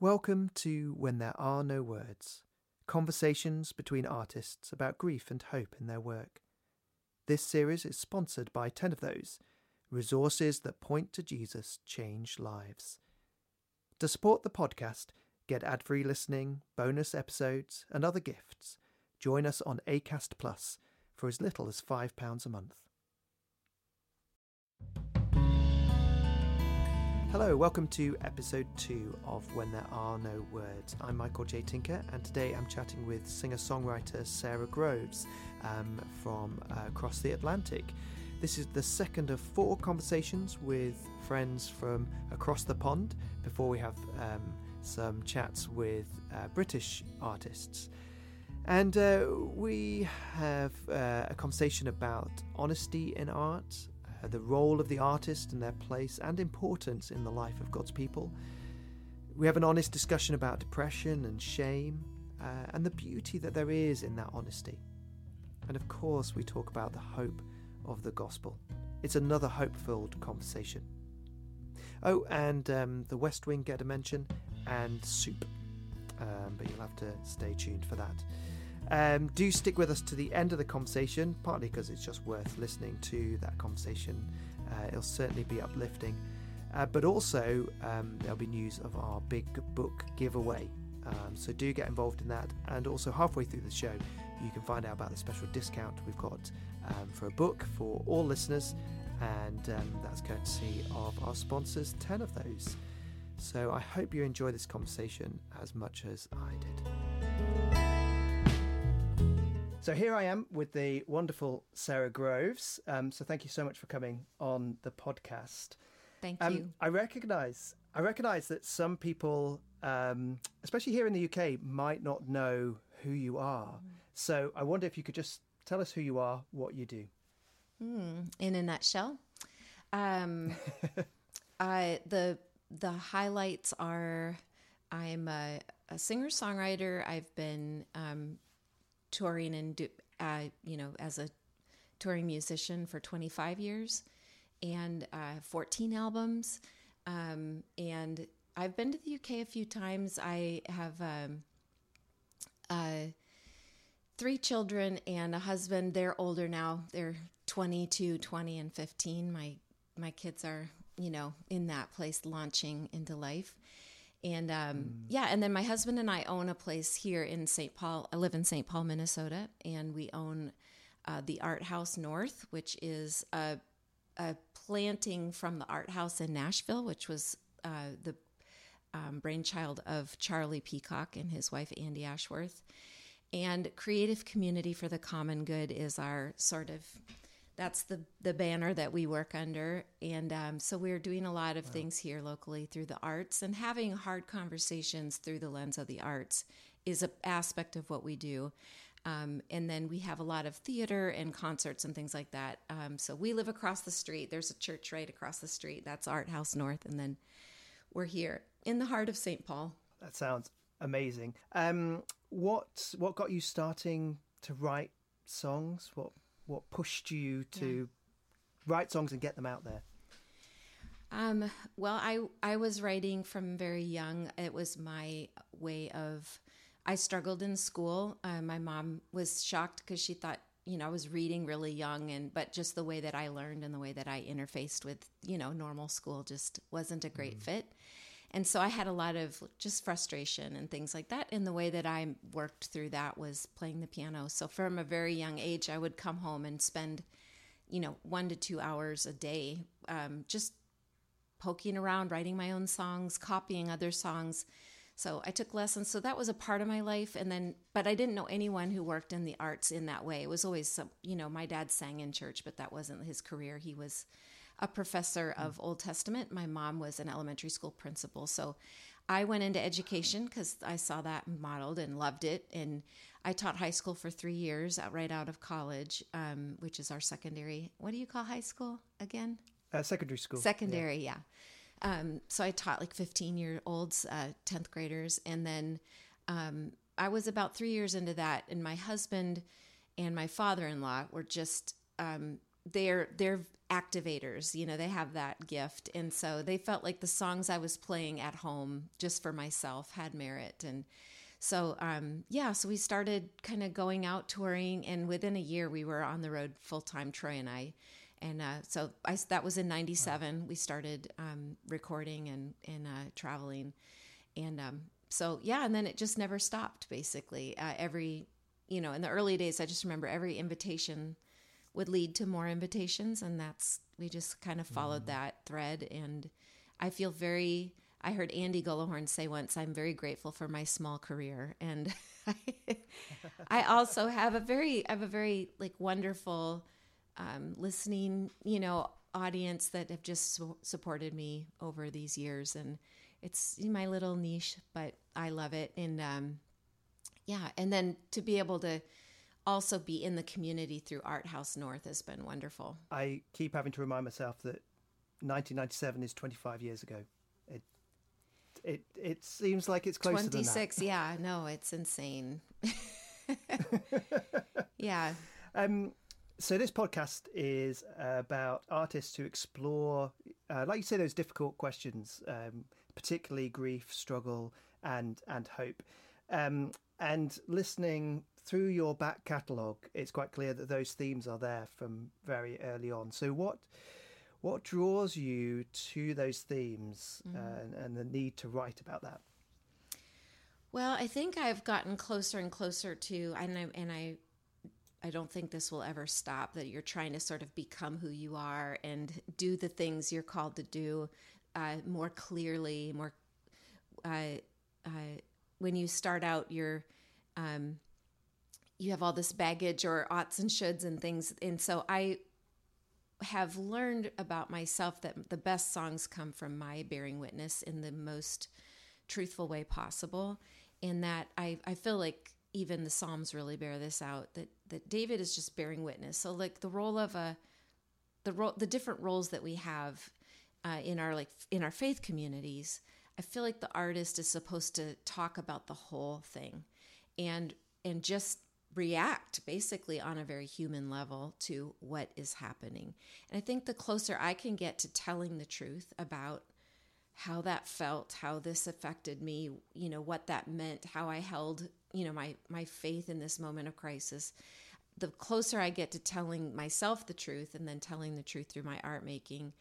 Welcome to When There Are No Words conversations between artists about grief and hope in their work. This series is sponsored by 10 of those resources that point to Jesus change lives. To support the podcast, get ad free listening, bonus episodes, and other gifts. Join us on ACAST Plus for as little as £5 a month. Hello, welcome to episode two of When There Are No Words. I'm Michael J. Tinker, and today I'm chatting with singer songwriter Sara Groves um, from uh, across the Atlantic. This is the second of four conversations with friends from across the pond before we have um, some chats with uh, British artists. And uh, we have uh, a conversation about honesty in art, the role of the artist and their place and importance in the life of God's people. We have an honest discussion about depression and shame uh, and the beauty that there is in that honesty. And of course, we talk about the hope of the gospel. It's another hope filled conversation. Oh, and um, the West Wing get a mention and soup. Um, but you'll have to stay tuned for that. Um, do stick with us to the end of the conversation, partly because it's just worth listening to that conversation. Uh, it'll certainly be uplifting. Uh, but also, um, there'll be news of our big book giveaway. Um, so do get involved in that. And also, halfway through the show, you can find out about the special discount we've got um, for a book for all listeners. And um, that's courtesy of our sponsors, 10 of those. So I hope you enjoy this conversation as much as I did. So here I am with the wonderful Sara Groves. Um, so thank you so much for coming on the podcast. Thank Um, you. I recognise I recognise that some people, um, especially here in the UK, might not know who you are. So I wonder if you could just tell us who you are, what you do. Hmm, in a nutshell, um, I, the the highlights are I'm a, a singer songwriter. I've been um, touring and do, uh, you know as a touring musician for 25 years and uh, 14 albums. Um, and I've been to the UK a few times. I have um, uh, three children and a husband. They're older now. They're 22, 20, and 15. My my kids are, you know, in that place launching into life. And um, yeah, and then my husband and I own a place here in St. Paul. I live in St. Paul, Minnesota, and we own uh, the Art House North, which is a, a planting from the Art House in Nashville, which was uh, the um, brainchild of Charlie Peacock and his wife Andi Ashworth. And Creative Community for the Common Good is our sort of that's the the banner that we work under. And um, so we're doing a lot of things here locally through the arts and having hard conversations through the lens of the arts is an aspect of what we do. Um, and then we have a lot of theater and concerts and things like that. Um, so we live across the street. There's a church right across the street. That's art house north. And then we're here in the heart of st paul. That sounds amazing. Um, what what got you starting to write songs? What what pushed you to write songs and get them out there? Um, well, I I was writing from very young. It was my way of. I struggled in school. Uh, my mom was shocked because she thought you know I was reading really young, and but just the way that I learned and the way that I interfaced with you know normal school just wasn't a great fit. And so I had a lot of just frustration and things like that. And the way that I worked through that was playing the piano. So from a very young age, I would come home and spend, you know, one to two hours a day um, just poking around, writing my own songs, copying other songs. So I took lessons. So that was a part of my life. And then, but I didn't know anyone who worked in the arts in that way. It was always some, you know, my dad sang in church, but that wasn't his career. He was a professor of Old Testament. My mom was an elementary school principal. So I went into education because I saw that modeled and loved it. And I taught high school for three years, right out of college, um, which is our secondary. What do you call high school again? Uh, secondary school. Secondary, yeah. Um, so I taught like 15 year olds, uh, 10th graders. And then um, I was about three years into that. And my husband and my father in law were just um, they're they're activators you know they have that gift. And so they felt like the songs i was playing at home just for myself had merit. And so um, yeah so we started kind of going out touring and within a year we were on the road full-time troy and i. And uh, so I, that was in 97 wow. we started um, recording and, and uh, traveling. And um, so yeah and then it just never stopped basically. Uh, every you know in the early days i just remember every invitation would lead to more invitations and that's we just kind of followed mm. that thread and i feel very i heard andy gullahorn say once i'm very grateful for my small career and I, also have a very i have a very like wonderful um, listening you know audience that have just su- supported me over these years and it's my little niche but i love it and um, yeah and then to be able to also be in the community through Art House North has been wonderful. I keep having to remind myself that 1997 is 25 years ago. It it it seems like it's closer 26, yeah. No, it's insane. yeah. Um so this podcast is about artists who explore uh, like you say those difficult questions um, particularly grief struggle and and hope um, and listening through your back catalogue, it's quite clear that those themes are there from very early on. So what what draws you to those themes mm-hmm. uh, and, and the need to write about that? Well, I think I've gotten closer and closer to, and I, and I, I don't think this will ever stop. That you're trying to sort of become who you are and do the things you're called to do uh, more clearly, more. Uh, uh, when you start out, you're um, you have all this baggage or oughts and shoulds and things. And so I have learned about myself that the best songs come from my bearing witness in the most truthful way possible. And that I, I feel like even the Psalms really bear this out that, that David is just bearing witness. So like the role of a, the role, the different roles that we have uh, in our like in our faith communities, I feel like the artist is supposed to talk about the whole thing and and just react basically on a very human level to what is happening. And I think the closer I can get to telling the truth about how that felt, how this affected me, you know, what that meant, how I held, you know, my my faith in this moment of crisis, the closer I get to telling myself the truth and then telling the truth through my art making,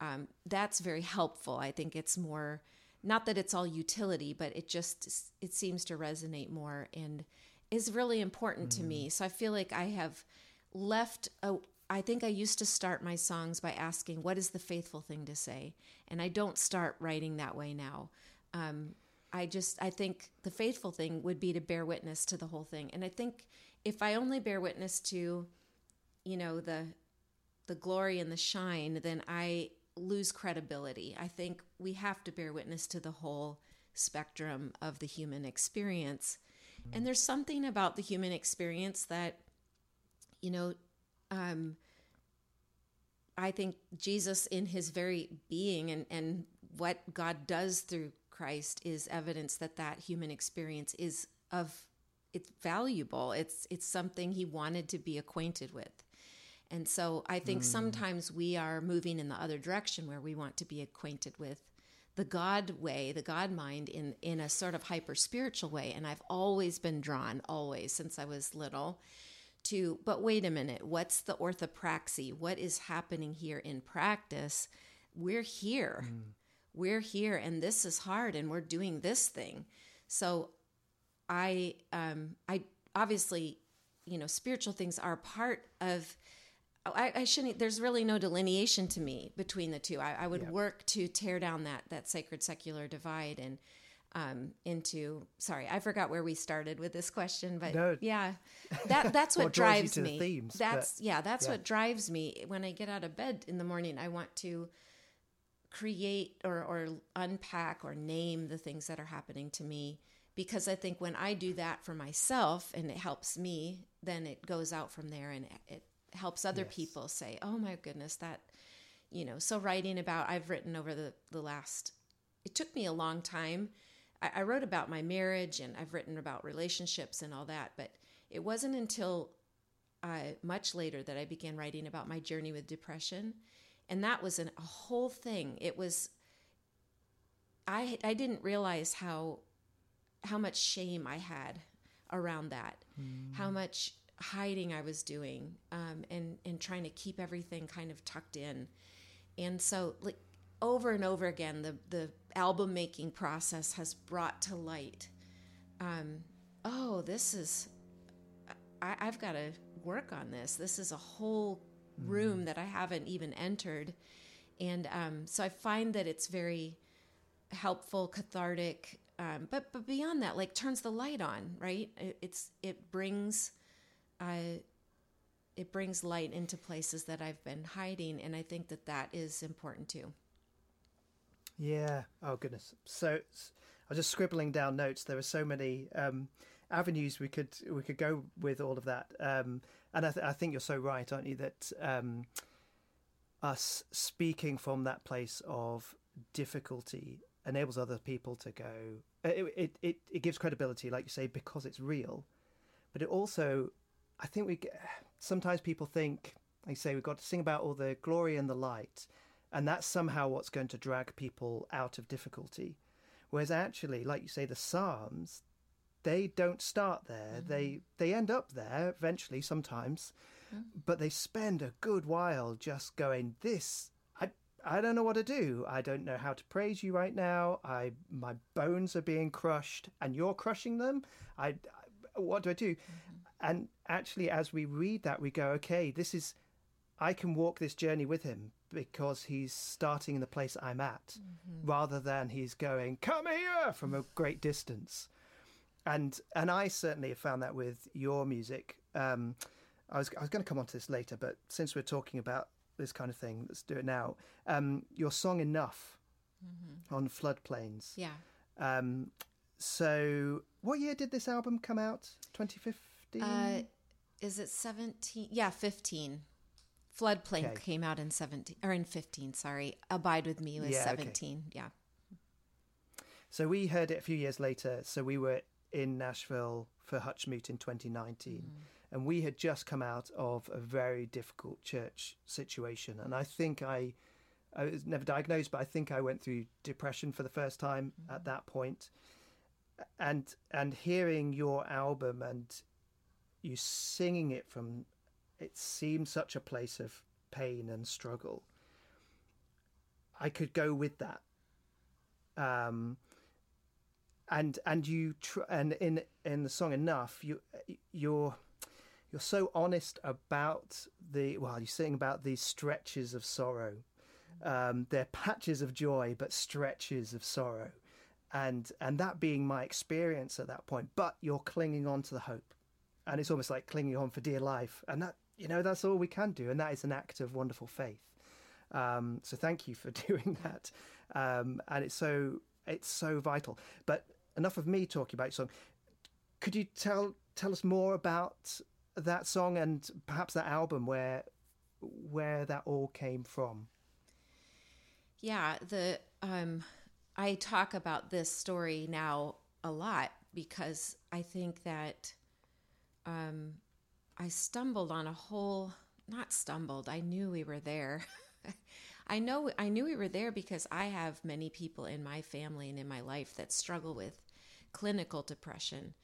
um, that's very helpful. I think it's more not that it's all utility, but it just it seems to resonate more and is really important mm. to me. Mm. So I feel like I have left a I think I used to start my songs by asking, what is the faithful thing to say? And I don't start writing that way now. Um, I just, I think the faithful thing would be to bear witness to the whole thing. And I think if I only bear witness to, you know, the, the glory and the shine, then I lose credibility. I think we have to bear witness to the whole spectrum of the human experience and there's something about the human experience that, you know, um, I think Jesus, in his very being and, and what God does through Christ, is evidence that that human experience is of it's valuable. It's it's something he wanted to be acquainted with. And so I think mm. sometimes we are moving in the other direction where we want to be acquainted with the God way, the God mind in in a sort of hyper spiritual way. And I've always been drawn, always since I was little, to but wait a minute, what's the orthopraxy? What is happening here in practice? We're here. Mm. We're here and this is hard and we're doing this thing. So I um I obviously, you know, spiritual things are part of I, I, shouldn't. There's really no delineation to me between the two. I, I would work to tear down that that sacred secular divide and um, into. Sorry, I forgot where we started with this question, but no. yeah, that that's what drives me. Themes, that's but, yeah, that's yeah. what drives me when I get out of bed in the morning. I want to create or or unpack or name the things that are happening to me because I think when I do that for myself and it helps me, then it goes out from there and it helps other yes. people say, oh my goodness, that, you know, so writing about, I've written over the, the last, it took me a long time. I, I wrote about my marriage and I've written about relationships and all that, but it wasn't until uh, much later that I began writing about my journey with depression, and that was an, a whole thing. It was. I I didn't realize how how much shame I had around that, mm. how much hiding I was doing, um, and and trying to keep everything kind of tucked in, and so like over and over again, the the album making process has brought to light. Um, oh, this is I, I've got to work on this. This is a whole room mm. that I haven't even entered. And um, so I find that it's very helpful, cathartic, um, but but beyond that, like turns the light on, right? It, it's it brings, uh, it brings light into places that I've been hiding, and I think that that is important too. Yeah. Oh goodness. So I was just scribbling down notes. There are so many. Um, avenues we could we could go with all of that. Um, and I, th- I, think you're so right, aren't you? That um, us speaking from that place of difficulty enables other people to go. It, it it it gives credibility, like you say, because it's real. But it also, I think we sometimes people think, they say, we've got to sing about all the glory and the light, and that's somehow what's going to drag people out of difficulty. Whereas actually, like you say, the Psalms, they don't start there. Mm-hmm. They they end up there eventually sometimes, mm-hmm. but they spend a good while just going this I I don't know what to do. I don't know how to praise you right now. I my bones are being crushed and you're crushing them. I, I what do I do? Mm-hmm. And actually as we read that we go okay, this is I can walk this journey with him because he's starting in the place I'm at mm-hmm. rather than he's going come here from a great distance and and I certainly have found that with your music. Um, I was I was going to come on to this later, but since we're talking about this kind of thing, let's do it now. Um, your song "Enough" mm-hmm. on floodplains. Yeah. Um, so, what year did this album come out? Twenty fifteen. Uh, is it seventeen? Yeah, fifteen. Floodplain okay. came out in seventeen or in fifteen. Sorry, Abide with Me was yeah, seventeen. Okay. Yeah. So we heard it a few years later. So we were in Nashville for Hutchmoot in 2019. Mm. And we had just come out of a very difficult church situation. And I think I, I was never diagnosed, but I think I went through depression for the first time mm. at that point. And and hearing your album and you singing it from, it seemed such a place of pain and struggle. I could go with that. Um, and and you tr- and in in the song enough you you're you're so honest about the well you're saying about these stretches of sorrow um, they're patches of joy but stretches of sorrow and and that being my experience at that point but you're clinging on to the hope and it's almost like clinging on for dear life and that you know that's all we can do and that is an act of wonderful faith um, so thank you for doing that um, and it's so it's so vital but enough of me talking about song. Could you tell tell us more about that song and perhaps that album where where that all came from? Yeah, the um, I talk about this story now a lot because I think that um, I stumbled on a whole not stumbled. I knew we were there. I know I knew we were there because I have many people in my family and in my life that struggle with clinical depression.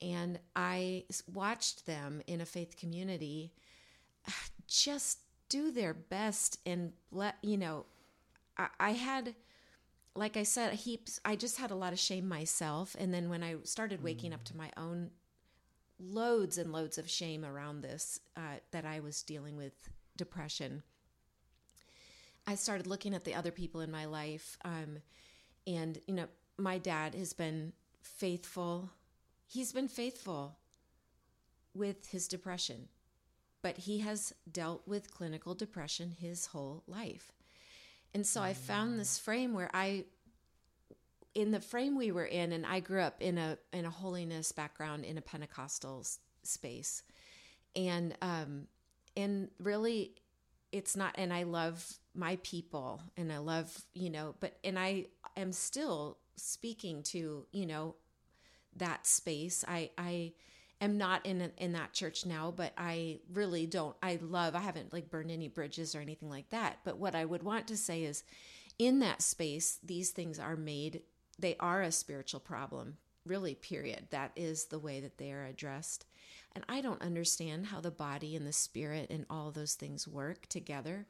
And I watched them in a faith community just do their best and let, you know, I, I had, like I said, heaps, I just had a lot of shame myself. And then when I started waking up to my own loads and loads of shame around this, uh, that I was dealing with depression, I started looking at the other people in my life. Um, and, you know, my dad has been faithful. He's been faithful with his depression, but he has dealt with clinical depression his whole life. And so I found this frame where I in the frame we were in and I grew up in a in a holiness background in a Pentecostal space. And um and really it's not and I love my people and I love, you know, but and I am still speaking to, you know, that space. I I am not in in that church now, but I really don't. I love. I haven't like burned any bridges or anything like that. But what I would want to say is, in that space, these things are made. They are a spiritual problem, really. Period. That is the way that they are addressed. And I don't understand how the body and the spirit and all those things work together.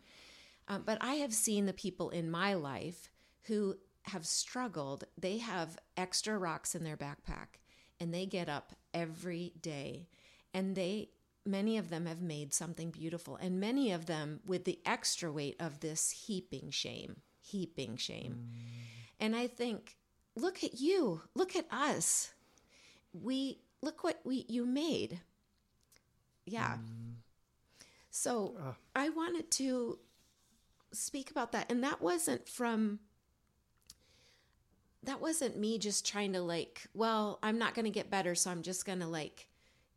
Um, but I have seen the people in my life who have struggled. They have extra rocks in their backpack and they get up every day and they many of them have made something beautiful and many of them with the extra weight of this heaping shame heaping shame mm. and i think look at you look at us we look what we you made yeah mm. so uh. i wanted to speak about that and that wasn't from that wasn't me just trying to like, well, I'm not going to get better, so I'm just going to like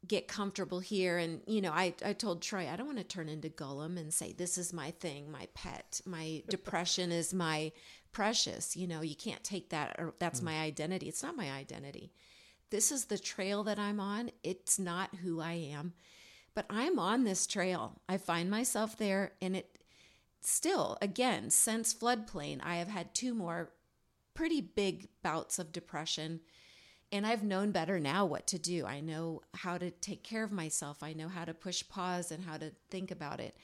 get comfortable here. And, you know, I, I told Troy, I don't want to turn into Gollum and say, this is my thing, my pet, my depression is my precious. You know, you can't take that, or that's mm. my identity. It's not my identity. This is the trail that I'm on. It's not who I am, but I'm on this trail. I find myself there, and it still, again, since floodplain, I have had two more pretty big bouts of depression. And I've known better now what to do. I know how to take care of myself. I know how to push pause and how to think about it.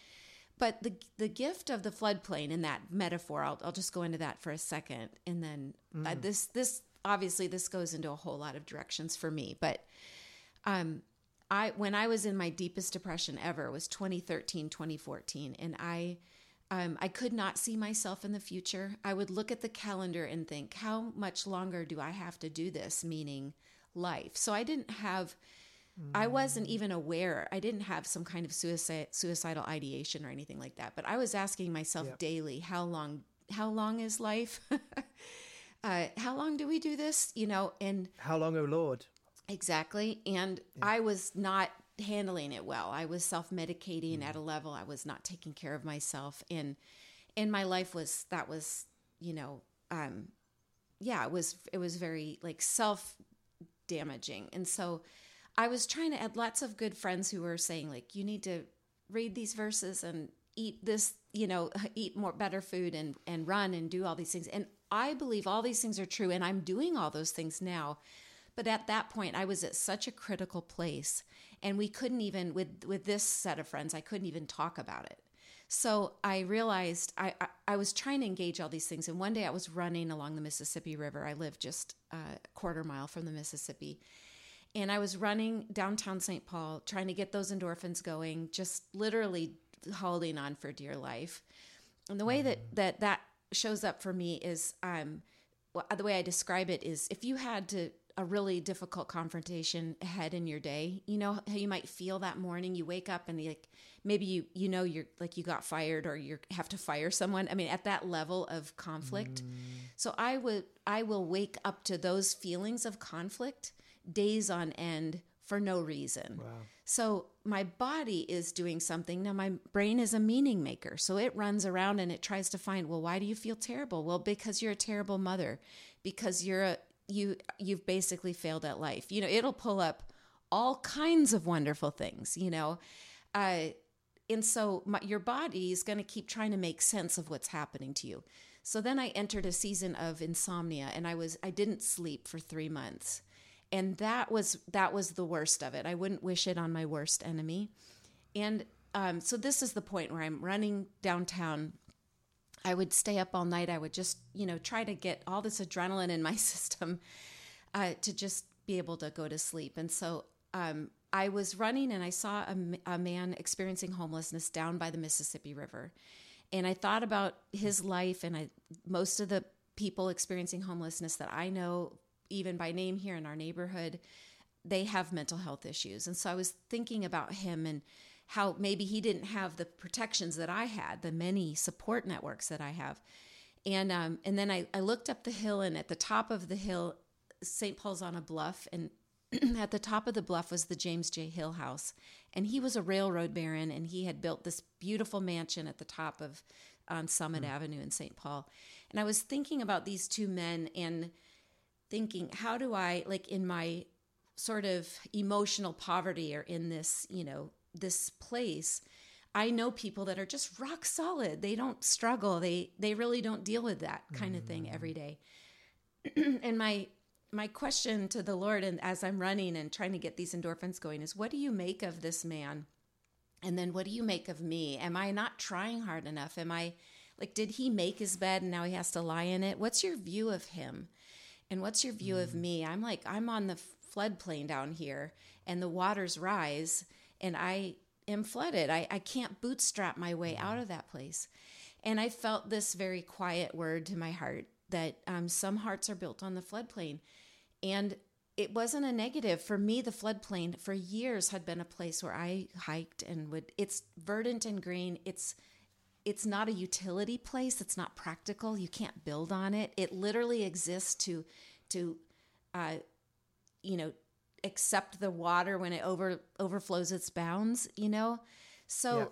But the the gift of the floodplain in that metaphor, I'll, I'll just go into that for a second, and then uh, mm. uh, this this obviously this goes into a whole lot of directions for me. But um, I when I was in my deepest depression ever was 2013, 2014, and I um, I could not see myself in the future. I would look at the calendar and think, how much longer do I have to do this? Meaning life. So I didn't have, mm. I wasn't mm. even aware. I didn't have some kind of suicide, suicidal ideation or anything like that. But I was asking myself yep. daily, how long, how long is life? uh, how long do we do this? You know, and how long, oh Lord? Exactly. And yeah. I was not handling it well. I was self medicating mm-hmm. at a level I was not taking care of myself, and and my life was that was you know um, yeah it was it was very like self damaging, and so I was trying to add lots of good friends who were saying like you need to read these verses and eat this you know eat more better food and and run and do all these things. And I believe all these things are true and I'm doing all those things now. But at that point I was at such a critical place and we couldn't even with with this set of friends i couldn't even talk about it. So i realized I, I, I was trying to engage all these things and one day i was running along the mississippi river. I live just a quarter mile from the mississippi and i was running downtown st paul trying to get those endorphins going just literally holding on for dear life and the way that mm-hmm. that that shows up for me is um well, the way i describe it is if you had to a really difficult confrontation ahead in your day. You know how you might feel that morning. You wake up and like maybe you you know you're like you got fired or you have to fire someone. I mean, at that level of conflict. Mm. So I would I will wake up to those feelings of conflict days on end for no reason. Wow. So my body is doing something. Now my brain is a meaning maker. So it runs around and it tries to find, well, why do you feel terrible? Well, because you're a terrible mother, because you're a you you've basically failed at life. You know, it'll pull up all kinds of wonderful things, you know. Uh, and so my, your body is going to keep trying to make sense of what's happening to you. So then I entered a season of insomnia and I was I didn't sleep for 3 months. And that was that was the worst of it. I wouldn't wish it on my worst enemy. And um, so this is the point where I'm running downtown I would stay up all night. I would just, you know, try to get all this adrenaline in my system uh, to just be able to go to sleep. And so um, I was running and I saw a, a, man experiencing homelessness down by the Mississippi River. And I thought about his life and I, most of the people experiencing homelessness that I know, even by name here in our neighborhood, they have mental health issues. And so I was thinking about him and how maybe he didn't have the protections that I had, the many support networks that I have. And um, and then I, I looked up the hill, and at the top of the hill, St. Paul's on a bluff, and at the top of the bluff was the James J. Hill House, and he was a railroad baron, and he had built this beautiful mansion at the top of on Summit mm. Avenue in St. Paul. And I was thinking about these two men and thinking, how do I like in my sort of emotional poverty or in this, you know, this place, I know people that are just rock solid. They don't struggle. They they really don't deal with that kind of thing every mm. day. and my my question to the Lord and as I'm running and trying to get these endorphins going is what do you make of this man? And then what do you make of me? Am I not trying hard enough? Am I like did he make his bed and now he has to lie in it? What's your view of him? And what's your view mm. of me? I'm like I'm on the floodplain down here and the waters rise and I am flooded. I, I can't bootstrap my way out of that place. And I felt this very quiet word to my heart that um, some hearts are built on the floodplain. And it wasn't a negative. For me, the floodplain for years had been a place where I hiked and would, it's verdant and green. It's, it's not a utility place. It's not practical. You can't build on it. It literally exists to, to, uh, you know, accept the water when it over overflows its bounds you know so yeah.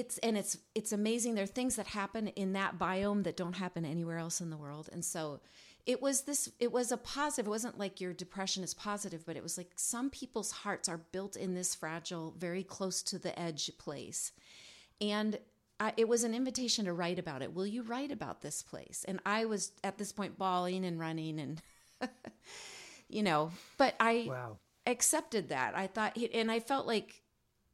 it's and it's it's amazing there are things that happen in that biome that don't happen anywhere else in the world and so it was this it was a positive it wasn't like your depression is positive but it was like some people's hearts are built in this fragile very close to the edge place and I, it was an invitation to write about it will you write about this place and i was at this point bawling and running and you know but i wow accepted that. I thought, and I felt like,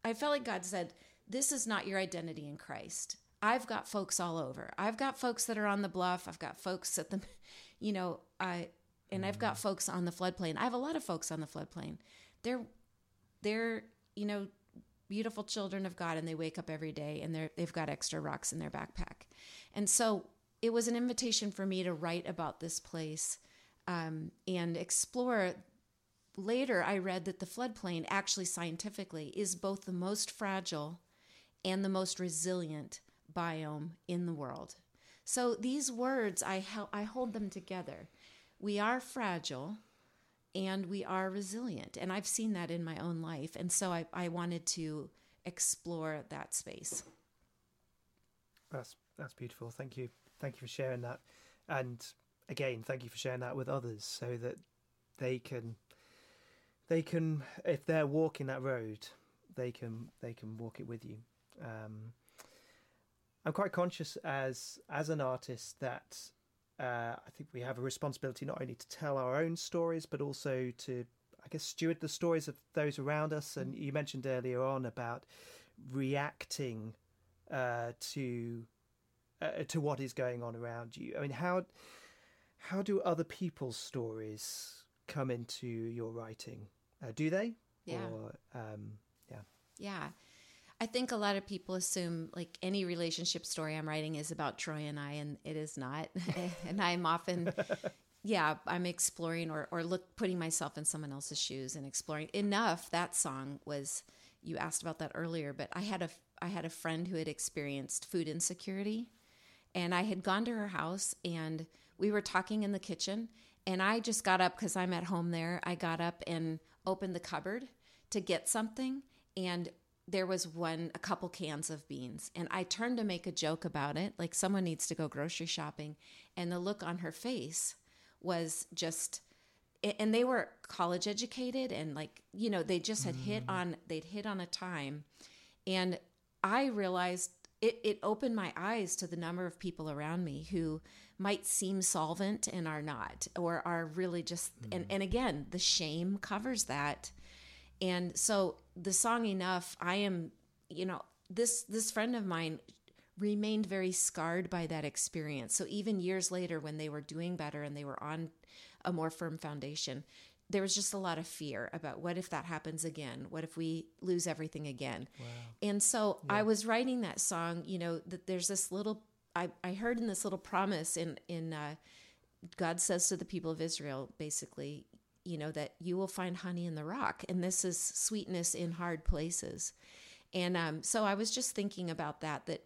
I felt like God said, "This is not your identity in Christ." I've got folks all over. I've got folks that are on the bluff. I've got folks at the, you know, I, and I've got mm. folks on the floodplain. I have a lot of folks on the floodplain. They're, they're, you know, beautiful children of God, and they wake up every day and they're they've got extra rocks in their backpack, and so it was an invitation for me to write about this place um, and explore later I read that the floodplain actually scientifically is both the most fragile and the most resilient biome in the world. So these words I I hold them together. We are fragile and we are resilient. And I've seen that in my own life. And so I, I wanted to explore that space. That's that's beautiful. Thank you. Thank you for sharing that. And again, thank you for sharing that with others so that they can they can if they're walking that road, they can they can walk it with you. Um, I'm quite conscious as as an artist that uh, I think we have a responsibility not only to tell our own stories but also to I guess steward the stories of those around us. And you mentioned earlier on about reacting uh, to uh, to what is going on around you. I mean, how how do other people's stories come into your writing? Uh, do they? Yeah. Or, um, yeah. Yeah. I think a lot of people assume like any relationship story I'm writing is about Troy and I, and it is not. and I'm often, yeah, I'm exploring or, or look, putting myself in someone else's shoes and exploring enough. That song was, you asked about that earlier, but I had a, I had a friend who had experienced food insecurity and I had gone to her house and we were talking in the kitchen and I just got up because I'm at home there. I got up and opened the cupboard to get something and there was one a couple cans of beans and I turned to make a joke about it like someone needs to go grocery shopping and the look on her face was just and they were college educated and like you know they just had mm. hit on they'd hit on a time and I realized it, it opened my eyes to the number of people around me who might seem solvent and are not, or are really just, mm-hmm. and, and again, the shame covers that. And so the song Enough, I am, you know, this, this friend of mine remained very scarred by that experience. So even years later, when they were doing better and they were on a more firm foundation, there was just a lot of fear about what if that happens again? What if we lose everything again? Wow. And so yeah. I was writing that song, you know, that there's this little I, I heard in this little promise in in uh, God says to the people of Israel, basically, you know, that you will find honey in the rock, and this is sweetness in hard places. And um, so I was just thinking about that. That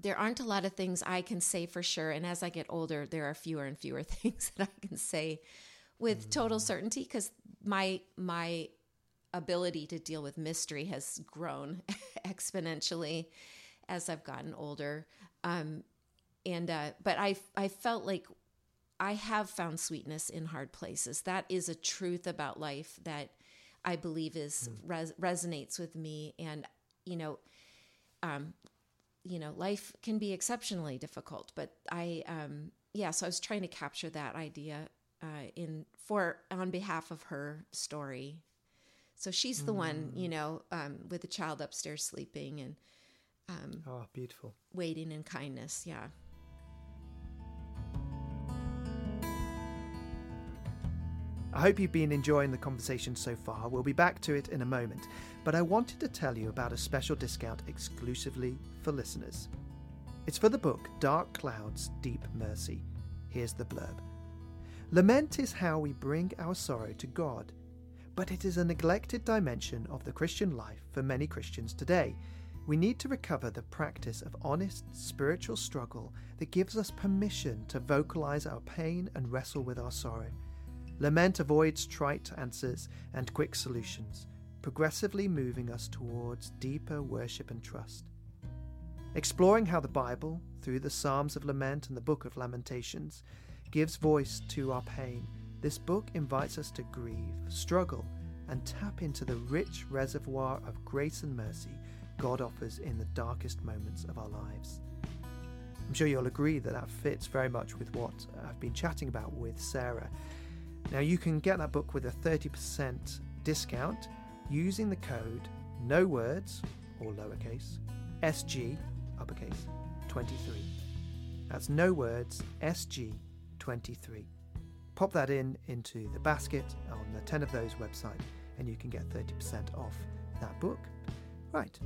there aren't a lot of things I can say for sure, and as I get older, there are fewer and fewer things that I can say with total certainty because my my ability to deal with mystery has grown exponentially as I've gotten older. Um, and uh, but I I felt like I have found sweetness in hard places. That is a truth about life that I believe is res- resonates with me, and you know, um, you know, life can be exceptionally difficult, but I, um, yeah, so I was trying to capture that idea uh, in for on behalf of her story. So she's the one, you know, um, with the child upstairs sleeping and um, Oh, beautiful. waiting in kindness. Yeah. I hope you've been enjoying the conversation so far. We'll be back to it in a moment, but I wanted to tell you about a special discount exclusively for listeners. It's for the book Dark Clouds, Deep Mercy. Here's the blurb Lament is how we bring our sorrow to God, but it is a neglected dimension of the Christian life for many Christians today. We need to recover the practice of honest spiritual struggle that gives us permission to vocalize our pain and wrestle with our sorrow. Lament avoids trite answers and quick solutions, progressively moving us towards deeper worship and trust. Exploring how the Bible, through the Psalms of Lament and the Book of Lamentations, gives voice to our pain, this book invites us to grieve, struggle, and tap into the rich reservoir of grace and mercy God offers in the darkest moments of our lives. I'm sure you'll agree that that fits very much with what I've been chatting about with Sara. Now, you can get that book with a 30% discount using the code no words or lowercase SG uppercase 23. That's no words SG 23. Pop that in into the basket on the 10 of those website and you can get 30% off that book. Right,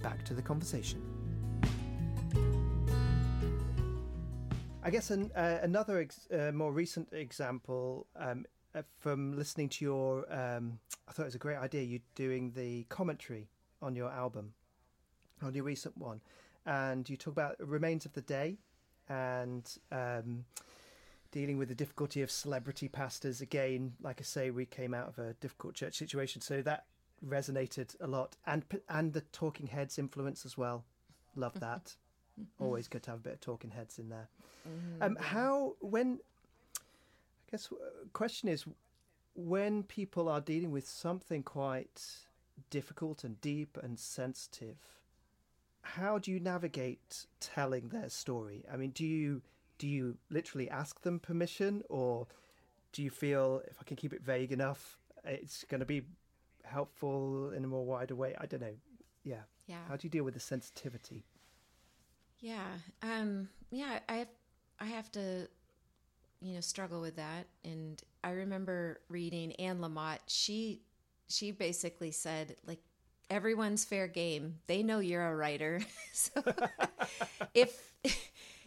back to the conversation. I guess an, uh, another ex- uh, more recent example um, uh, from listening to your, um, I thought it was a great idea. You doing the commentary on your album, on your recent one, and you talk about remains of the day, and um, dealing with the difficulty of celebrity pastors. Again, like I say, we came out of a difficult church situation, so that resonated a lot, and and the Talking Heads influence as well. Love that. Always good to have a bit of Talking Heads in there. Um, how when I guess uh, question is when people are dealing with something quite difficult and deep and sensitive, how do you navigate telling their story? I mean, do you do you literally ask them permission, or do you feel if I can keep it vague enough, it's going to be helpful in a more wider way? I don't know. Yeah. Yeah. How do you deal with the sensitivity? Yeah. Um, yeah, I have, I have to, you know, struggle with that. And I remember reading Anne Lamott. She, she basically said, like, everyone's fair game. They know you're a writer. so if,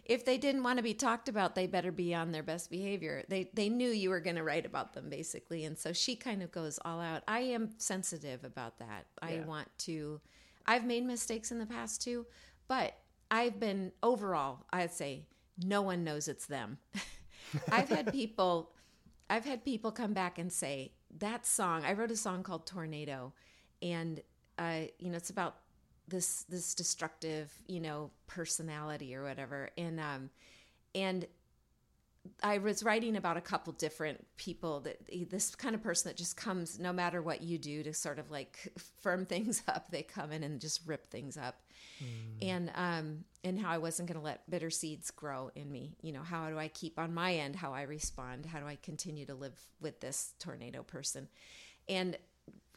if they didn't want to be talked about, they better be on their best behavior. They, they knew you were going to write about them basically. And so she kind of goes all out. I am sensitive about that. I want to, I've made mistakes in the past too, but I've been overall, I'd say no one knows it's them. I've had people I've had people come back and say that song, I wrote a song called Tornado and uh you know it's about this this destructive, you know, personality or whatever and um and I was writing about a couple different people that this kind of person that just comes no matter what you do to sort of like firm things up. They come in and just rip things up, and um, and how I wasn't going to let bitter seeds grow in me. You know, how do I keep on my end how I respond? How do I continue to live with this tornado person? And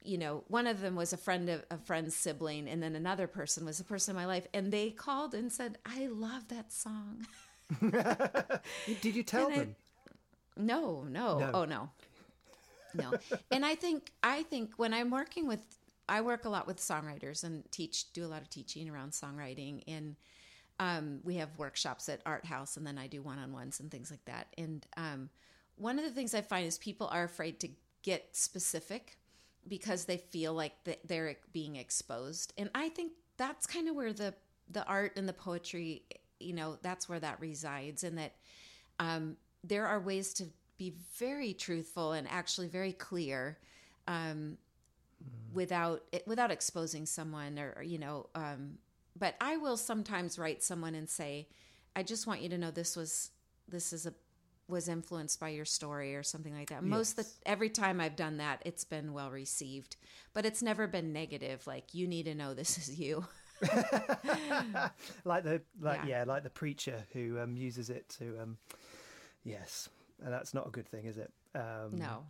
you know, one of them was a friend of a friend's sibling, and then another person was a person in my life, and they called and said, "I love that song." Did you tell And I- them? No, no, No. oh no, no. and I think I think when I'm working with, I work a lot with songwriters and teach, do a lot of teaching around songwriting, and um, we have workshops at Art House, and then I do one-on-ones and things like that. And um, one of the things I find is people are afraid to get specific because they feel like they're being exposed, and I think that's kind of where the the art and the poetry, you know, that's where that resides, and that um, there are ways to be very truthful and actually very clear um, without without exposing someone or, or, you know um, but i will sometimes write someone and say i just want you to know this was this is a was influenced by your story or something like that. Most of the every time I've done that, it's been well received, but it's never been negative. Like you need to know this is you. like the like Yeah. yeah, like the preacher who um, uses it to um, yes, and that's not a good thing, is it? Um, no.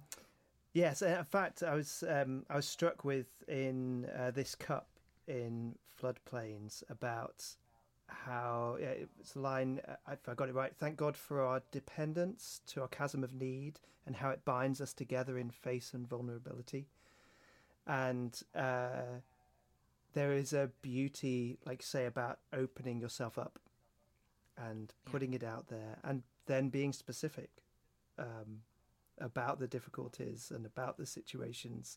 Yes, in fact, I was um, I was struck with in uh, this cup in floodplains about how yeah, it's a line uh, if I got it right. Thank God for our dependence to our chasm of need and how it binds us together in face and vulnerability. And uh, there is a beauty, like say, about opening yourself up and Yeah. putting it out there, and then being specific. Um, about the difficulties and about the situations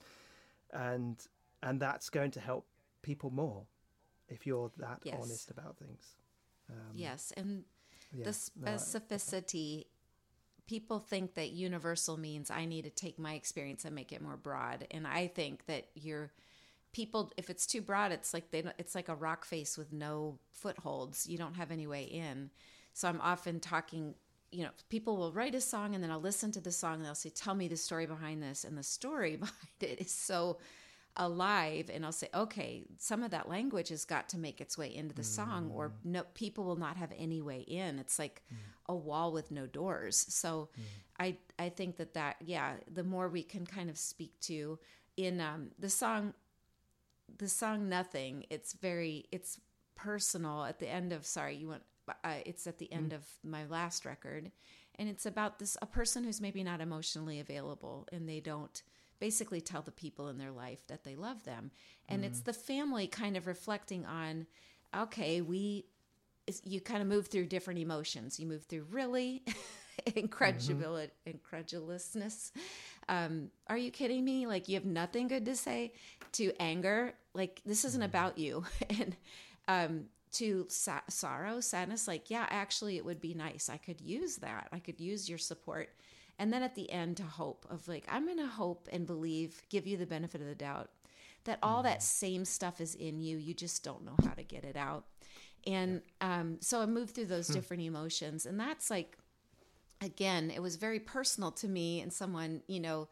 and and that's going to help people more if you're that Yes. honest about things um, Yes, and yeah, the no, specificity people think that universal means i need to take my experience and make it more broad and i think that you're people if it's too broad it's like they don't- it's like a rock face with no footholds. You don't have any way in. So i'm often talking you know people will write a song and then i'll listen to the song and they'll say tell me the story behind this. And the story behind it is so alive and I'll say, okay, some of that language has got to make its way into the song or mm. no people will not have any way in. It's like mm. a wall with no doors. So mm. I I think that that yeah, the more we can kind of speak to in um the song the song nothing, it's very it's personal at the end of sorry, you went uh, it's at the end mm-hmm. of my last record and it's about this a person who's maybe not emotionally available and they don't basically tell the people in their life that they love them and it's mm. the family kind of reflecting on okay we you kind of move through different emotions. You move through really incredulity mm-hmm. incredulousness um, are you kidding me? Like you have nothing good to say to anger. Like this isn't about you. And um, to sa- sorrow sadness like yeah actually it would be nice. I could use that. I could use your support. And then at the end to hope of like i'm going to hope and believe give you the benefit of the doubt that all that same stuff is in you. You just don't know how to get it out. And um, so i moved through those different emotions. And that's like again it was very personal to me and someone you know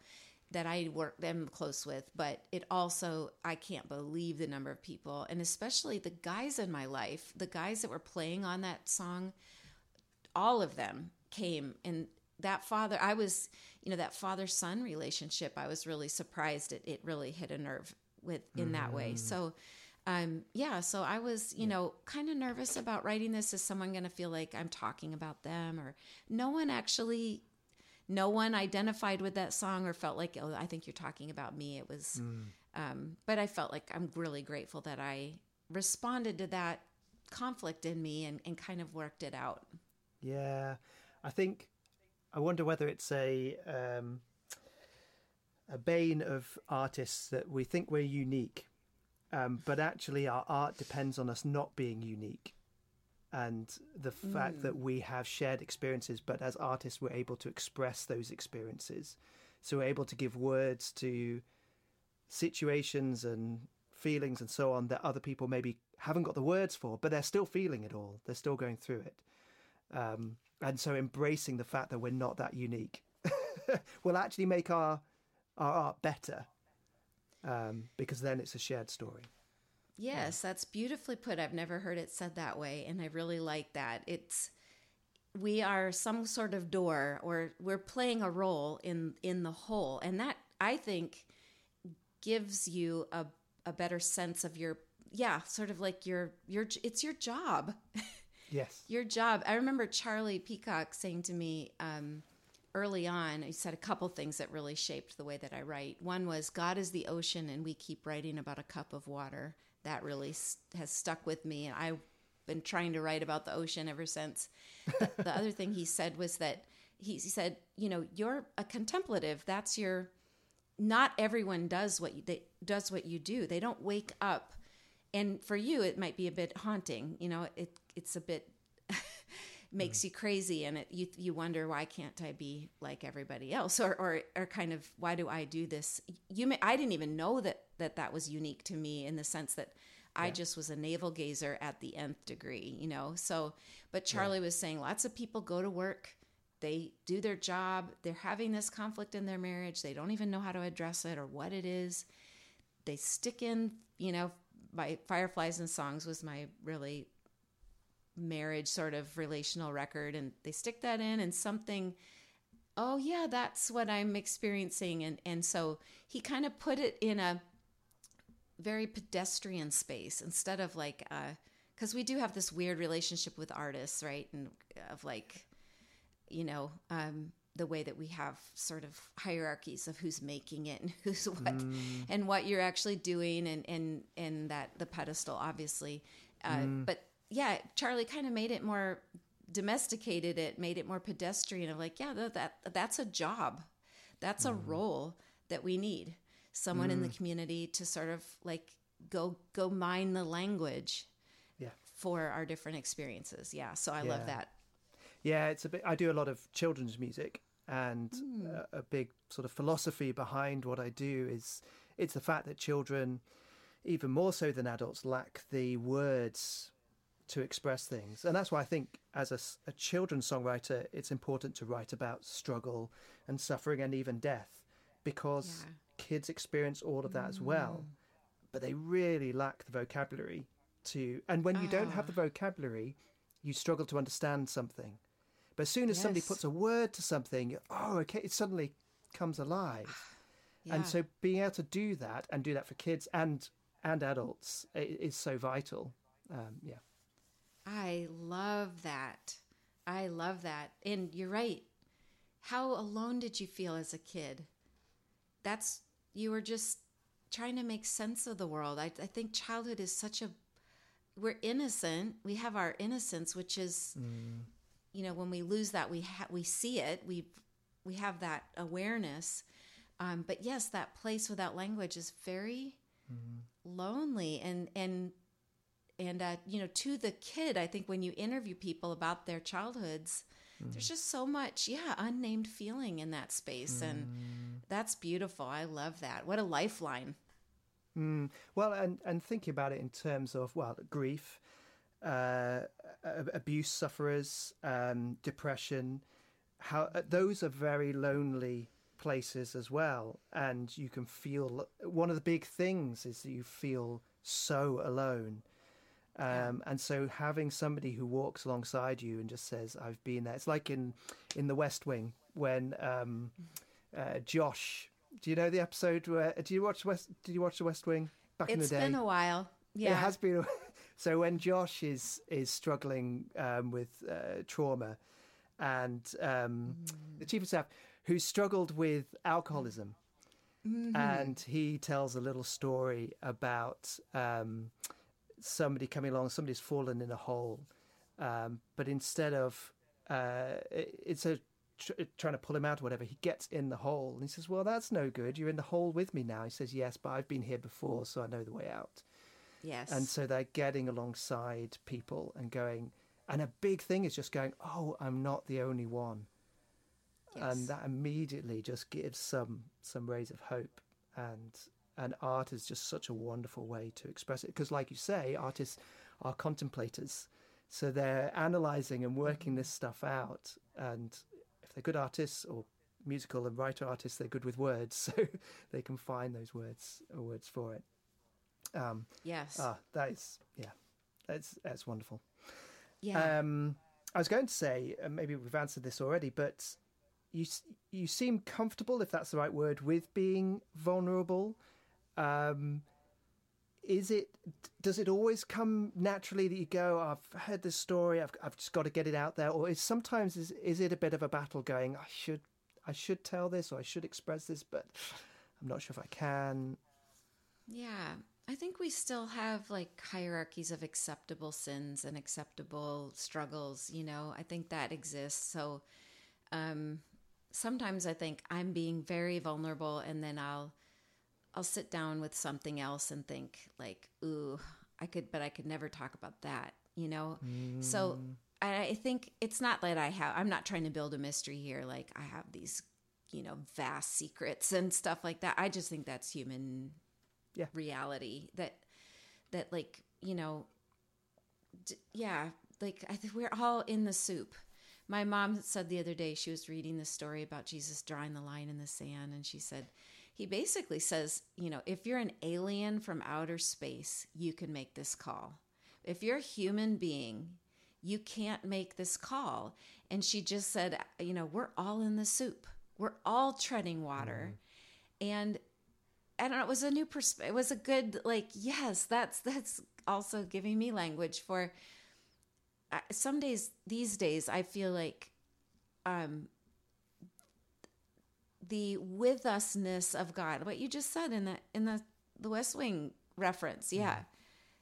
that i work them close with but it also i can't believe the number of people and especially the guys in my life the guys that were playing on that song all of them came and that father i was you know that father son relationship i was really surprised it, it really hit a nerve with in that way. Mm-hmm. So um yeah so i was you know kind of nervous about writing this. Is someone going to feel like i'm talking about them or no one actually no one identified with that song or felt like oh i think you're talking about me. It was um but i felt like i'm really grateful that i responded to that conflict in me and, and kind of worked it out. Yeah i think i wonder whether it's a um a bane of artists that we think we're unique um, but actually our art depends on us not being unique and the fact that we have shared experiences but as artists we're able to express those experiences. So we're able to give words to situations and feelings and so on that other people maybe haven't got the words for but they're still feeling it all. They're still going through it. Um, and so embracing the fact that we're not that unique will actually make our our art better um, because then it's a shared story Yes, that's beautifully put. I've never heard it said that way, and I really like that. It's we are some sort of door, or we're playing a role in in the whole, and that I think gives you a a better sense of your yeah, sort of like your your it's your job. yes your job. I remember Charlie Peacock saying to me um, early on, he said a couple things that really shaped the way that I write. One was, God is the ocean, and we keep writing about a cup of water. That really s- has stuck with me. And I've been trying to write about the ocean ever since. The, the other thing he said was that he, he said, you know, you're a contemplative. That's your. Not everyone does what you, they, does what you do. They don't wake up, and for you, it might be a bit haunting. You know, it it's a bit makes mm. you crazy and it you you wonder why can't I be like everybody else or or or kind of why do I do this you may I didn't even know that that that was unique to me in the sense that I just was a navel gazer at the nth degree you know so but Charlie was saying lots of people go to work they do their job. They're having this conflict in their marriage. They don't even know how to address it or what it is. They stick in, you know, my Fireflies and Songs was my really marriage sort of relational record. And they stick that in and something, oh, yeah, that's what I'm experiencing. And, and so he kind of put it in a very pedestrian space instead of like, uh because we do have this weird relationship with artists, right? And of like, you know, um, the way that we have sort of hierarchies of who's making it and who's what mm. and what you're actually doing and and and that the pedestal obviously uh, mm. but yeah charlie kind of made it more domesticated it made it more pedestrian of like yeah that, that that's a job that's mm. a role that we need someone in the mm. community to sort of like go go mine the language yeah for our different experiences yeah so i yeah. love that yeah, it's a bit. I do a lot of children's music, and mm. a, a, big sort of philosophy behind what I do is it's the fact that children, even more so than adults, lack the words to express things, and that's why I think as a, a children's songwriter, it's important to write about struggle and suffering and even death, because yeah. kids experience all of that mm. as well, hmm. but they really lack the vocabulary to. And when you don't have the ah. vocabulary, you struggle to understand something. But as soon as yes. somebody puts a word to something, oh, okay, it suddenly comes alive. Yeah. And so being able to do that and do that for kids and and adults is so vital. Um, yeah. I love that. I love that. And you're right. How alone did you feel as a kid? That's you were just trying to make sense of the world. I, I think childhood is such a we're innocent. We have our innocence, which is mm you know when we lose that we ha- we see it we we have that awareness um, but yes that place without language is very mm-hmm. lonely and and and uh, you know to the kid i think when you interview people about their childhoods mm-hmm. there's just so much yeah unnamed feeling in that space mm-hmm. and that's beautiful i love that what a lifeline mm. well and and thinking about it in terms of well grief uh, abuse sufferers, um, depression. How uh, those are very lonely places as well, and you can feel. One of the big things is that you feel so alone. Um, and so having somebody who walks alongside you and just says, "I've been there." It's like in in The West Wing when um, uh, Josh. Do you know the episode where? Do you watch West? Did you watch The West Wing back it's in the day? It's been a while. Yeah, it has been. So when Josh is is struggling um, with uh, trauma, and um, mm. the chief of staff who struggled with alcoholism, mm-hmm. and he tells a little story about um, somebody coming along, somebody's fallen in a hole, um, but instead of uh, it, it's a tr- trying to pull him out or whatever, he gets in the hole and he says, "Well, that's no good. You're in the hole with me now." He says, "Yes, but I've been here before, so I know the way out." Yes. And so they're getting alongside people and going, and a big thing is just going, oh, I'm not the only one. Yes. And that immediately just gives some some rays of hope. And and art is just such a wonderful way to express it. Because like you say, artists are contemplators. So they're analyzing and working this stuff out. And if they're good artists or musical and writer artists, they're good with words. So they can find those words or words for it. Um, yes. Ah, that is yeah, that's that's wonderful. Yeah. Um, I was going to say uh, maybe we've answered this already, but you you seem comfortable, if that's the right word, with being vulnerable. Um, is it? Does it always come naturally that you go, "I've heard this story, I've I've just got to get it out there," or is sometimes is is it a bit of a battle? Going, I should I should tell this or I should express this, but I'm not sure if I can. Yeah, I think we still have like hierarchies of acceptable sins and acceptable struggles, you know. I think that exists. So um sometimes I think I'm being very vulnerable and then I'll I'll sit down with something else and think like, "Ooh, I could but I could never talk about that," you know. Mm. So I think it's not that I have I'm not trying to build a mystery here like I have these you know vast secrets and stuff like that. I just think that's human yeah. reality that that like you know d- yeah like I think we're all in the soup. my mom said the other day she was reading the story about Jesus drawing the line in the sand, and she said, he basically says, you know, if you're an alien from outer space, you can make this call. If you're a human being, you can't make this call. And she just said, you know, we're all in the soup. We're all treading water. Mm. And I don't know, it was a new perspective. It was a good, like, yes, that's, that's also giving me language for uh, some days, these days, I feel like, um, the with usness of God. What you just said in the in the the West Wing reference, yeah.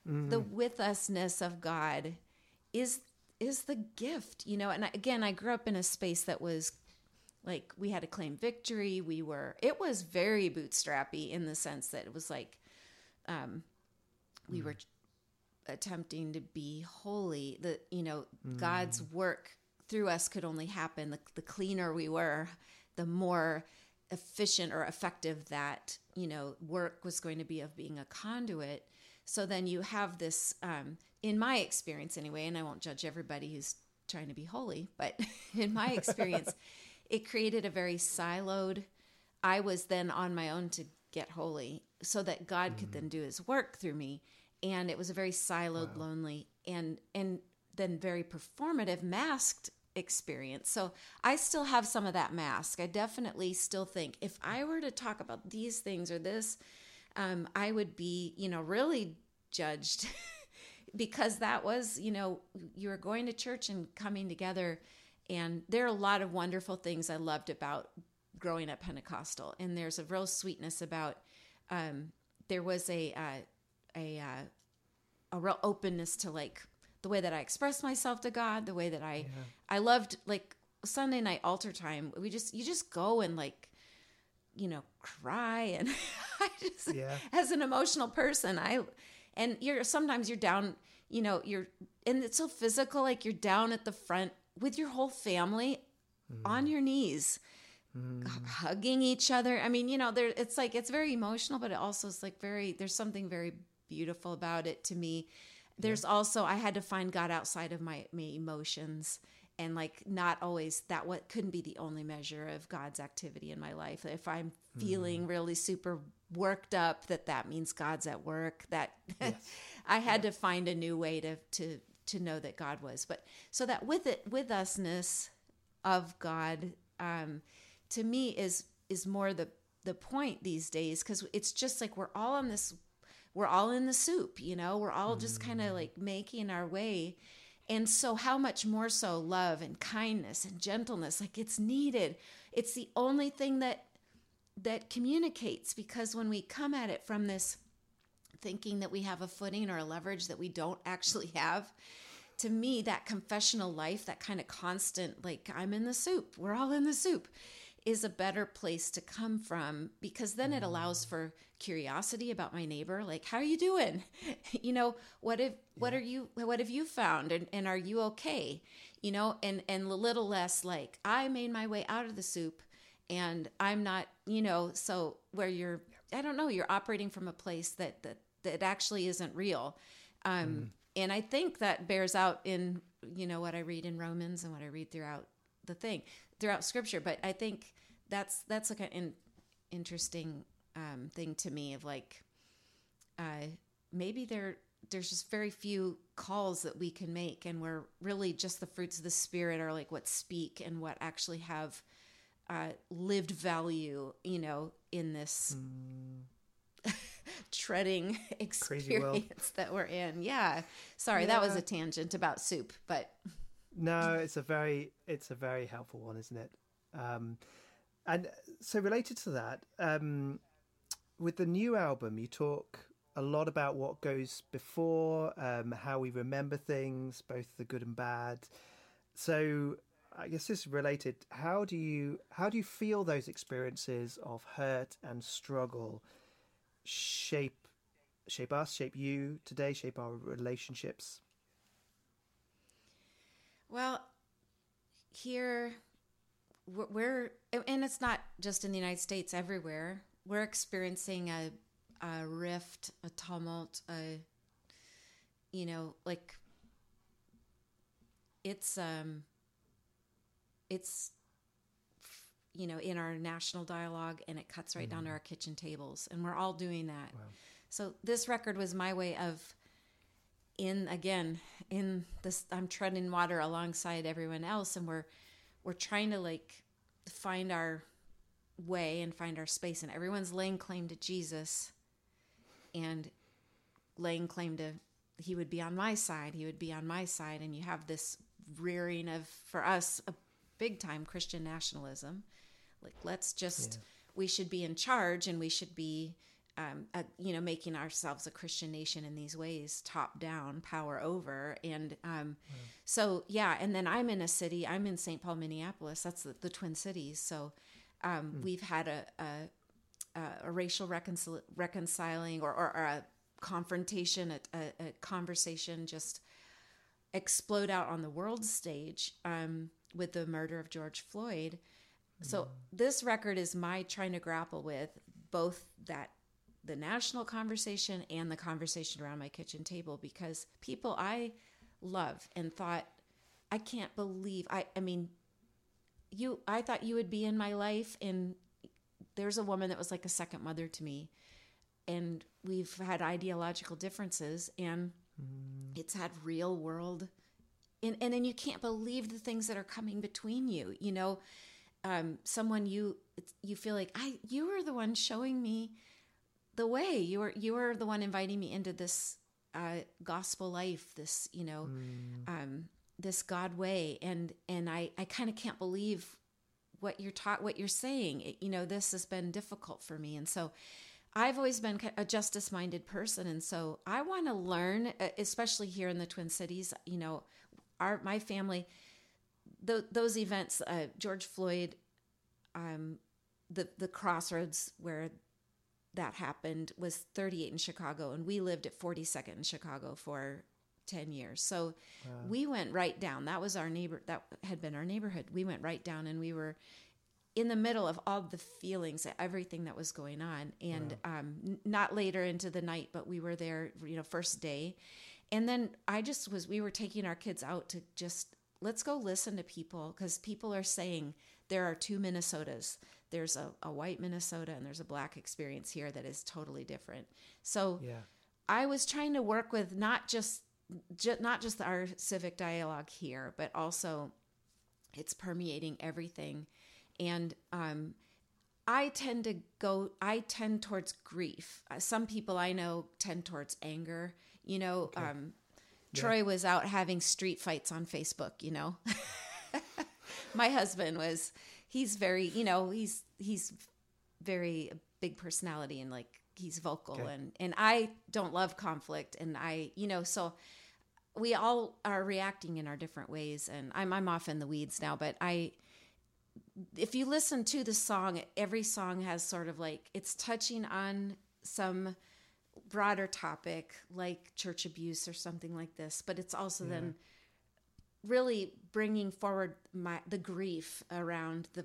Mm-hmm. The with usness of God is is the gift, you know. And I, again, I grew up in a space that was like we had to claim victory. We were it was very bootstrappy in the sense that it was like um we mm. were attempting to be holy. The you know, mm. God's work through us could only happen the, the cleaner we were, the more efficient or effective that you know work was going to be of being a conduit so then you have this um, in my experience anyway and i won't judge everybody who's trying to be holy but in my experience it created a very siloed i was then on my own to get holy so that god mm. could then do his work through me and it was a very siloed wow. lonely and and then very performative masked experience. So I still have some of that mask. I definitely still think if I were to talk about these things or this, um, I would be, you know, really judged because that was, you know, you were going to church and coming together. And there are a lot of wonderful things I loved about growing up Pentecostal. And there's a real sweetness about, um, there was a, uh, a, uh, a real openness to like the way that I expressed myself to God, the way that I yeah. I loved like Sunday night altar time. We just you just go and like you know cry and I just yeah. as an emotional person I and you're sometimes you're down you know you're and it's so physical like you're down at the front with your whole family mm. on your knees mm. hugging each other i mean you know there it's like it's very emotional but it also is like very there's something very beautiful about it to me there's yeah. also I had to find God outside of my, my emotions and like not always that what couldn't be the only measure of God's activity in my life. If I'm feeling mm. really super worked up, that that means God's at work. That yes. I had yeah. to find a new way to to to know that God was. But so that with it with usness of God, um, to me is is more the the point these days because it's just like we're all on this we're all in the soup, you know, we're all just kind of mm. like making our way. And so, how much more so love and kindness and gentleness? Like it's needed. It's the only thing that that communicates because when we come at it from this thinking that we have a footing or a leverage that we don't actually have, to me, that confessional life, that kind of constant, like, I'm in the soup, we're all in the soup, is a better place to come from because then it allows for curiosity about my neighbor like how are you doing? You know what if what are you what have you found? And, and are you okay? You know and and a little less like i made my way out of the soup and i'm not you know so where you're i don't know you're operating from a place that that that actually isn't real. Um mm. and i think that bears out in you know what i read in romans and what i read throughout the thing throughout scripture but i think that's that's like an interesting um, thing to me of like uh, maybe there there's just very few calls that we can make and we're really just the fruits of the spirit are like what speak and what actually have uh, lived value you know in this mm. treading experience that we're in yeah sorry yeah. that was a tangent about soup but no, it's a very it's a very helpful one, isn't it? Um, and so related to that, um, with the new album, you talk a lot about what goes before, um, how we remember things, both the good and bad. So I guess this is related. How do you how do you feel those experiences of hurt and struggle shape shape us, shape you today, shape our relationships? Well, here we're, and it's not just in the United States, everywhere. We're experiencing a, a rift, a tumult, a, you know, like it's, um, it's you know in our national dialogue and it cuts right down to our kitchen tables and we're all doing that. So this record was my way of in again in this i'm treading water alongside everyone else and we're we're trying to like find our way and find our space and everyone's laying claim to jesus and laying claim to he would be on my side he would be on my side and you have this rearing of for us a big time christian nationalism. Like let's just we should be in charge and we should be um, uh, you know making ourselves a christian nation in these ways top down power over. And um, so yeah and then i'm in a city i'm in st paul minneapolis. That's the, the twin cities. So um, we've had a, a, a racial reconcil- reconciling or, or, or a confrontation a, a, a conversation just explode out on the world stage um, with the murder of George Floyd. So this record is my trying to grapple with both that the national conversation and the conversation around my kitchen table because people I love and thought I can't believe I I mean you I thought you would be in my life and there's a woman that was like a second mother to me and we've had ideological differences and it's had real world and, and then you can't believe the things that are coming between you you know? Um, someone you you feel like i you were the one showing me the way. You were you were the one inviting me into this uh, gospel life this you know um, this god way. And and i i kind of can't believe what you're taught what you're saying. It- you know this has been difficult for me. And so i've always been a justice minded person. And so i want to learn especially here in the twin cities you know our my family th- those events uh, george floyd um the the crossroads where that happened was 38 in chicago and we lived at 42nd in chicago for 10 years. So we went right down. That was our neighbor that had been our neighborhood. We went right down and we were in the middle of all the feelings everything that was going on. And um, n- not later into the night but we were there you know first day. And then i just was we were taking our kids out to just let's go listen to people because people are saying there are two minnesotas there's a, a white minnesota and there's a black experience here that is totally different so Yeah. I was trying to work with not just, ju- not just our civic dialogue here, but also it's permeating everything. And um, I tend to go, I tend towards grief. Uh, Some people I know tend towards anger. You know, um, Troy was out having street fights on Facebook. You know, my husband was. He's very, you know, he's he's very big personality and like he's vocal Okay. and and I don't love conflict and I you know so we all are reacting in our different ways and I'm I'm off in the weeds now but I if you listen to the song every song has sort of like it's touching on some broader topic like church abuse or something like this but it's also then really bringing forward my the grief around the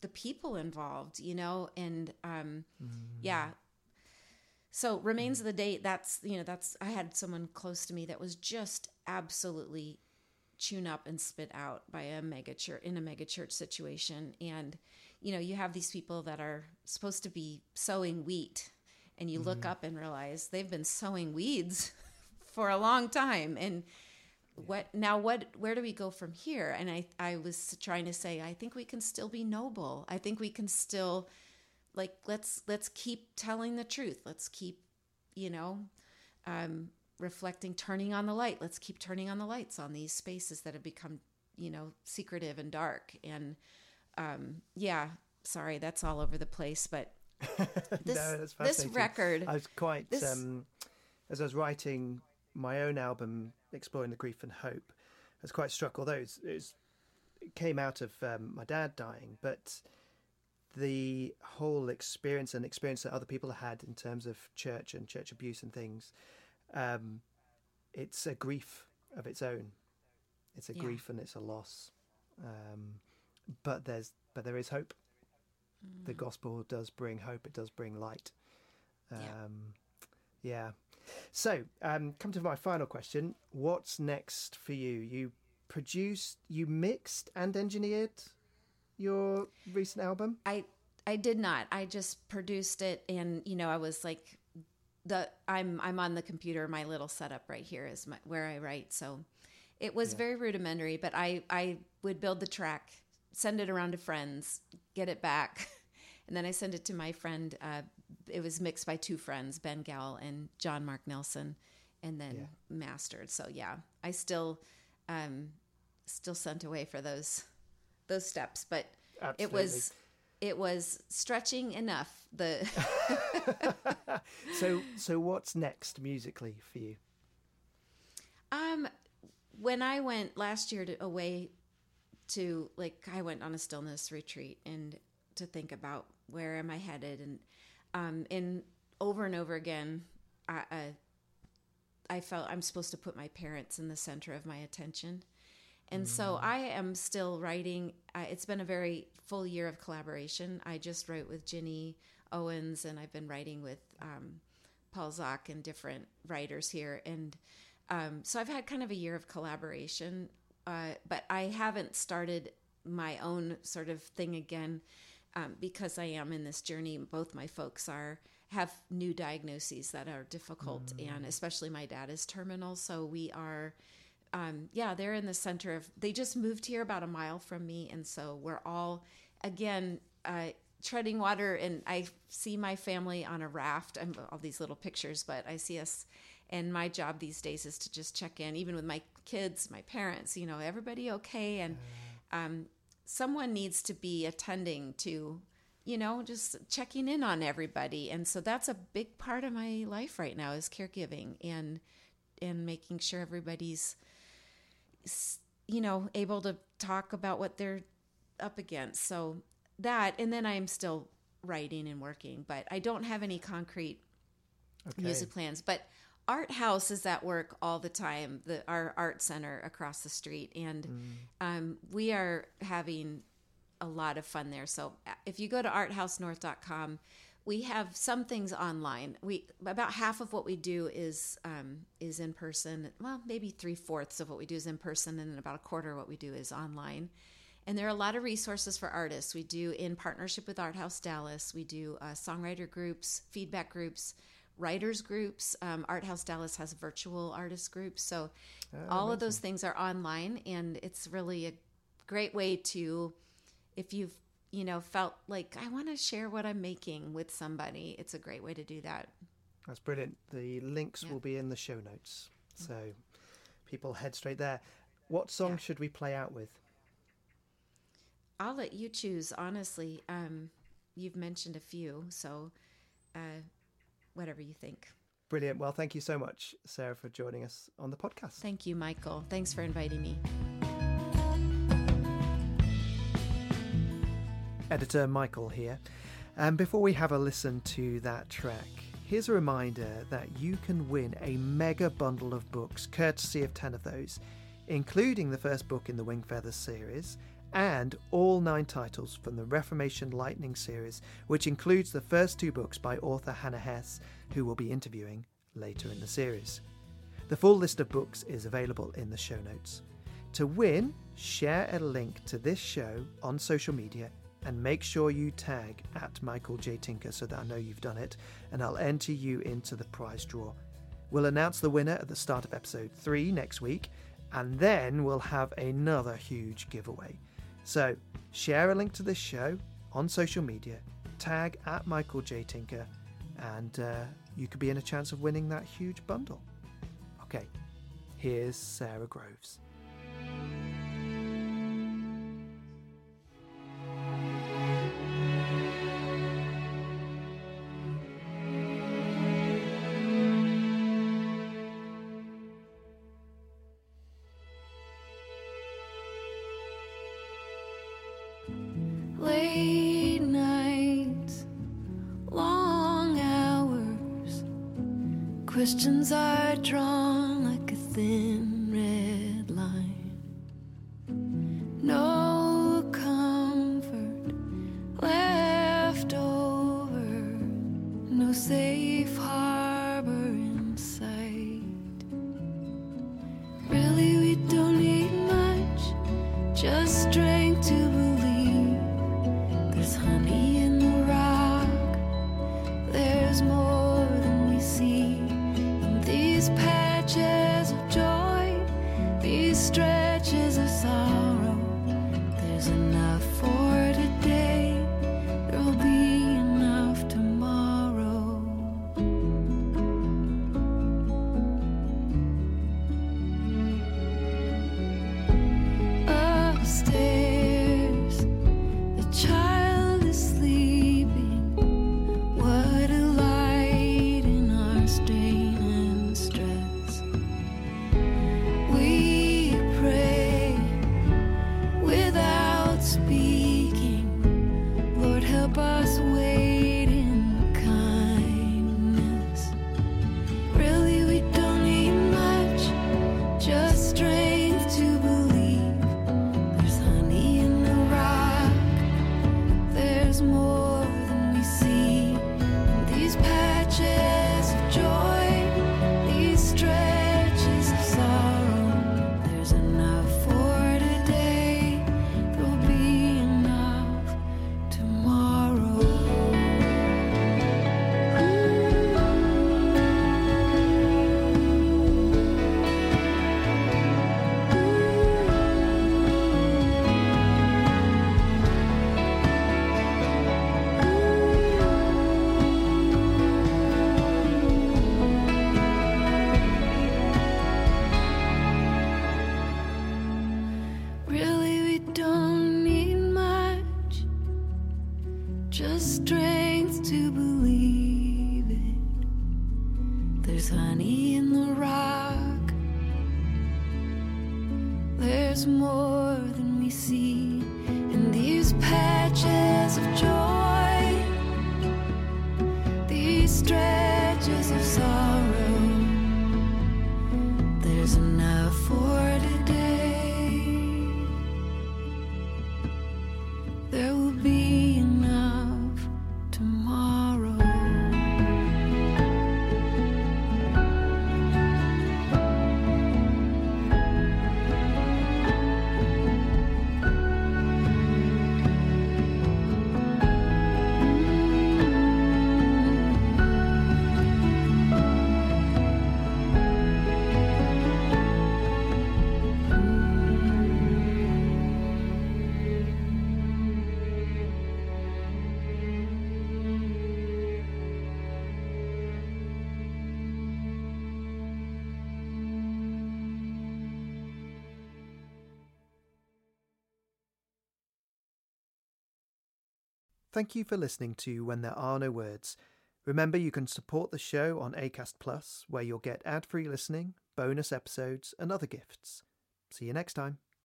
the people involved you know and um mm-hmm. yeah. So remains mm-hmm. of the date that's you know that's i had someone close to me that was just absolutely chewn up and spit out by a mega church in a mega church situation. And you know you have these people that are supposed to be sowing wheat and you look mm-hmm. up and realize they've been sowing weeds for a long time. And what now what where do we go from here? And i i was trying to say i think we can still be noble. I think we can still like let's let's keep telling the truth. Let's keep you know um reflecting turning on the light. Let's keep turning on the lights on these spaces that have become you know secretive and dark. And um yeah sorry that's all over the place but this no, that's this record I was quite this- um, as I was writing my own album, exploring the grief and hope. I was quite struck. Although it's, it's, it came out of um, my dad dying, but the whole experience and experience that other people had in terms of church and church abuse and things, um, it's a grief of its own. It's a Yeah. grief and it's a loss. Um, but there's but there is hope. Mm. The gospel does bring hope. It does bring light. Um, Yeah. Yeah. So, um, come to my final question. What's next for you? You produced, you mixed and engineered your recent album? I I did not. I just produced it, and you know, I was like, the I'm I'm on the computer. My little setup right here is my, where I write. So it was yeah. very rudimentary, but I I would build the track, send it around to friends, get it back, and then I send it to my friend. Uh, it was mixed by two friends, Ben Gall and John Mark Nelson, and then yeah. mastered. So yeah, I still um, still sent away for those those steps, but Absolutely. it was it was stretching enough. The so so what's next musically for you? Um, when I went last year to, away to like I went on a stillness retreat and to think about where am I headed and um and over and over again I, I I felt I'm supposed to put my parents in the center of my attention and so mm. I am still writing. it's been a very full year of collaboration. I just wrote with Ginny Owens, and I've been writing with um, Paul Zak and different writers here. And um, so I've had kind of a year of collaboration, uh, but I haven't started my own sort of thing again um, because I am in this journey. Both my folks are have new diagnoses that are difficult, mm. and especially my dad is terminal. So we are um, yeah, they're in the center of. They just moved here about a mile from me, and so we're all again uh, treading water. And I see my family on a raft. and all these little pictures, but I see us. And my job these days is to just check in, even with my kids, my parents. You know, everybody okay? And um, someone needs to be attending to you know just checking in on everybody and so that's a big part of my life right now is caregiving and and making sure everybody's you know, able to talk about what they're up against. So that, and then I'm still writing and working, but I don't have any concrete okay. music plans. But Art House is at work all the time, the our art center across the street, and mm. um, we are having a lot of fun there. So uh, if you go to arthousenorth.com, we have some things online. We about half of what we do is um, is in person. Well, maybe three fourths of what we do is in person, and then about a quarter of what we do is online. And there are a lot of resources for artists. We do in partnership with Art House Dallas. We do uh, songwriter groups, feedback groups, writers groups. Um, Art House Dallas has virtual artist groups. So oh, all amazing. of those things are online, and it's really a great way to, if you've you know, felt like I want to share what I'm making with somebody, it's a great way to do that. That's brilliant. The links yeah. will be in the show notes. Mm. So people head straight there. What song yeah. should we play out with? I'll let you choose, honestly. Um, you've mentioned a few, so uh, whatever you think. Brilliant. Well, thank you so much, Sara, for joining us on the podcast. Thank you, Michael. Thanks for inviting me. Editor Michael here. And before we have a listen to that track, here's a reminder that you can win a mega bundle of books, courtesy of 10 of those, including the first book in the Wing Feathers series and all nine titles from the Reformation Lightning series, which includes the first two books by author Hannah Hess, who we'll be interviewing later in the series. The full list of books is available in the show notes. To win, share a link to this show on social media and make sure you tag at Michael J. Tinker so that I know you've done it, and I'll enter you into the prize draw. We'll announce the winner at the start of episode 3 next week, and then we'll have another huge giveaway. So, share a link to this show on social media, tag at Michael J. Tinker, and uh, you could be in a chance of winning that huge bundle. Okay, here's Sara Groves. Questions are drawn like a thin red Thank you for listening to When There Are No Words. Remember, you can support the show on ACAST Plus, where you'll get ad free listening, bonus episodes, and other gifts. See you next time.